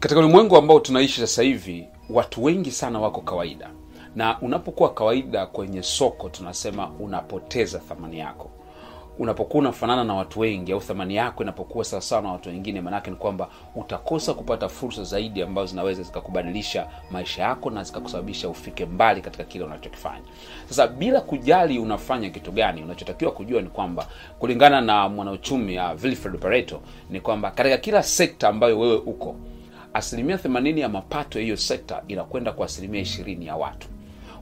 katika ulimwengu ambao tunaishi sasa hivi watu wengi sana wako kawaida. Na unapokuwa kawaida kwenye soko tunasema unapoteza thamani yako. Unapokuwa unafanana na watu wengi au thamani yako inapokuwa sawasawa na watu wengine maanake ni kwamba utakosa kupata fursa zaidi ambazo zinaweza zikakubadilisha maisha yako na zikakusababisha ufike mbali katika kile unachokifanya. Sasa bila kujali unafanya kitu gani unachotakiwa kujua ni kwamba kulingana na mwanauchumi ya Wilfred Pareto ni kwamba katika kila sekta ambayo wewe uko asilimia 80 ya mapato ya hiyo sekta inakwenda kwa asilimia ishirini ya watu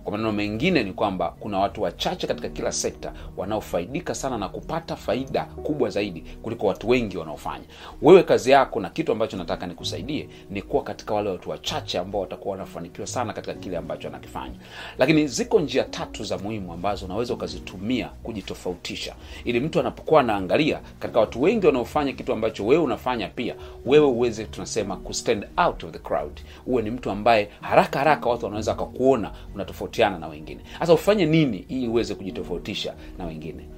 kwa maneno mengine ni kwamba kuna watu wachache katika kila sekta wanaofaidika sana na kupata faida kubwa zaidi kuliko watu wengi wanaofanya. Wewe kazi yako na kitu ambacho nataka nikusaidie ni kuwa katika wale watu wachache ambao watakuwa wanafanikiwa sana katika kile ambacho anakifanya lakini ziko njia tatu za muhimu ambazo unaweza ukazitumia kujitofautisha. Ili mtu anapokuwa anaangalia katika watu wengi wanaofanya kitu ambacho wewe unafanya pia wewe uweze tunasema kustand out of the crowd. Uwe ni mtu ambaye haraka haraka watu wanaweza wakakuona unatofautiana na wengine. Sasa ufanye nini ili uweze kujitofautisha na wengine?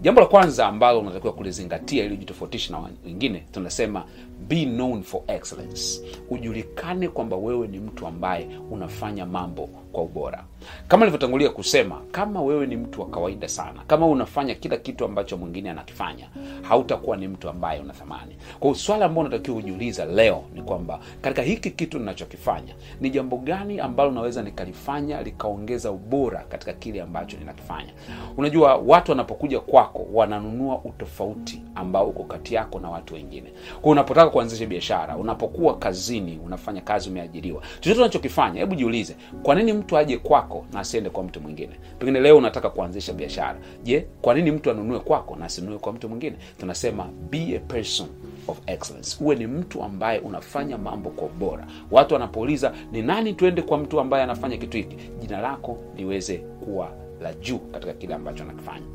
Jambo la kwanza ambalo unatakiwa kulizingatia ili ujitofautishe na wengine tunasema be known for excellence. Ujulikane kwamba wewe ni mtu ambaye unafanya mambo kwa ubora. Kama nilivyotangulia kusema kama wewe ni mtu wa kawaida sana kama unafanya kila kitu ambacho mwingine anakifanya hautakuwa ni mtu ambaye una thamani. Swala ambao unatakiwa kujiuliza leo ni kwamba katika hiki kitu ninachokifanya ni jambo gani ambalo naweza nikalifanya likaongeza ubora katika kile ambacho ninakifanya? Unajua watu wanapokuja kwako wananunua utofauti ambao uko kati yako na watu wengine. Kwa unapotaka kuanzisha biashara unapokuwa kazini unafanya kazi umeajiriwa. Chochote unachokifanya hebu jiulize kwa nini mtu aje kwako na asiende kwa mtu mwingine. Pengine leo unataka kuanzisha biashara. Je kwa nini mtu anunue kwako na asinunue kwa mtu mwingine? Tunasema be a person of excellence. Uwe ni mtu ambaye unafanya mambo kwa ubora. Watu wanapouliza ni nani tuende kwa mtu ambaye anafanya kitu hiki? Jina lako liweze kuwa la juu katika kile ambacho anakifanya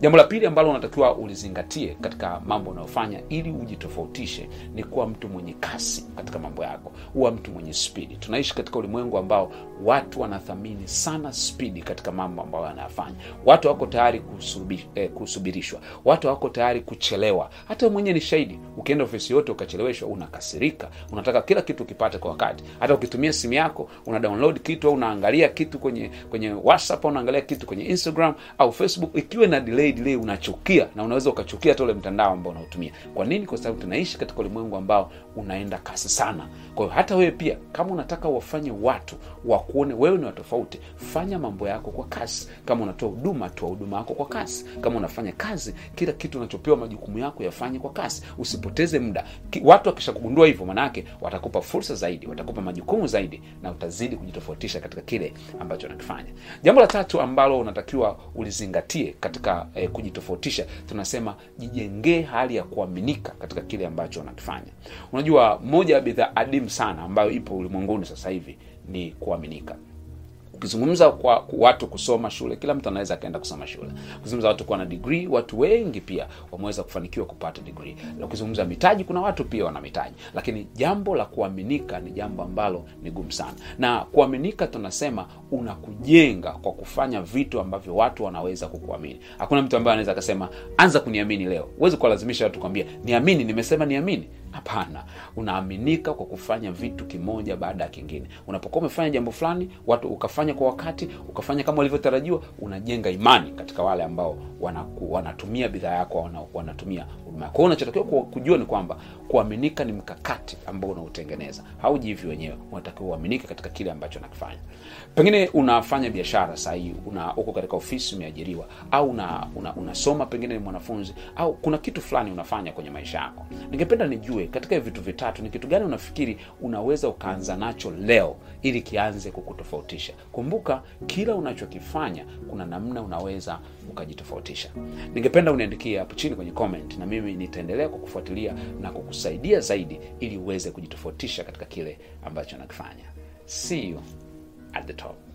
jambo la pili ambalo unatakiwa ulizingatie katika mambo unayofanya ili ujitofautishe ni kuwa mtu mwenye kasi katika mambo yako huwa mtu mwenye spidi. Tunaishi katika ulimwengu ambao watu wanathamini sana spidi katika mambo ambayo wanayafanya. Watu wako tayari kusubi, eh, watu wako tayari kuchelewa. Hata mwenyewe ni shahidi. Ukienda ofisi yote ukacheleweshwa unakasirika. Unataka kila kitu ukipate kwa wakati. Hata ukitumia simu yako una download kitu au unaangalia kitu kwenye kwenye whatsapp unaangalia kitu kwenye instagram au facebook ikiwa na delay delay unachukia na unaweza ukachukia hata ule mtandao ambao unautumia. Kwa nini? Kwa sababu tunaishi katika ulimwengu ambao unaenda kasi sana. Kwa hiyo hata wewe pia kama unataka wafanye watu wakuone wewe ni watofauti fanya mambo yako kwa kasi. Kama unatoa huduma toa huduma yako kwa kasi. Kama unafanya kazi kila kitu unachopewa majukumu yako yafanye kwa kasi. Usipoteze muda. Watu wakishakugundua hivyo manake watakupa fursa zaidi watakupa majukumu zaidi na utazidi kujitofautisha katika kile ambacho unakifanya jambo la tatu ambalo unatakiwa ulizingatie katika eh, kujitofautisha. Tunasema jijengee hali ya kuaminika katika kile ambacho unakifanya. Unajua moja ya bidhaa adimu sana ambayo ipo ulimwenguni sasa hivi ni kuaminika ukizungumza kwa watu kusoma shule kila mtu anaweza akaenda kusoma shule. Ukizungumza watu kuwa na degree watu wengi pia wameweza kufanikiwa kupata degree. Ukizungumza mitaji kuna watu pia wana mitaji. Lakini jambo la kuaminika ni jambo ambalo ni gumu sana. Na kuaminika tunasema unakujenga kwa kufanya vitu ambavyo watu wanaweza kukuamini. Hakuna mtu ambaye anaweza akasema anza kuniamini leo. Huwezi kuwalazimisha watu kwambia niamini nimesema niamini hapana. Unaaminika kwa kufanya vitu kimoja baada ya kingine. Unapokuwa umefanya jambo fulani watu ukafanya kwa wakati ukafanya kama walivyotarajiwa unajenga imani katika wale ambao wanaku, wanatumia bidhaa yako wanatumia huduma yako. Unachotakiwa kujua ni kwamba kuaminika ni mkakati ambao unautengeneza. Hauji hivi wenyewe. Unatakiwa uaminike katika kile ambacho nakifanya pengine unafanya biashara sahii una uko katika ofisi umeajiriwa au una, una, unasoma pengine ni mwanafunzi au kuna kitu fulani unafanya kwenye maisha yako. Ningependa nijue katika vitu vitatu. Ni kitu gani unafikiri unaweza ukaanza nacho leo ili kianze kukutofautisha? Kumbuka kila unachokifanya kuna namna unaweza ukajitofautisha. Ningependa uniandikie hapo chini kwenye comment na mimi nitaendelea kukufuatilia na kukusaidia zaidi ili uweze kujitofautisha katika kile ambacho nakifanya. See you at the top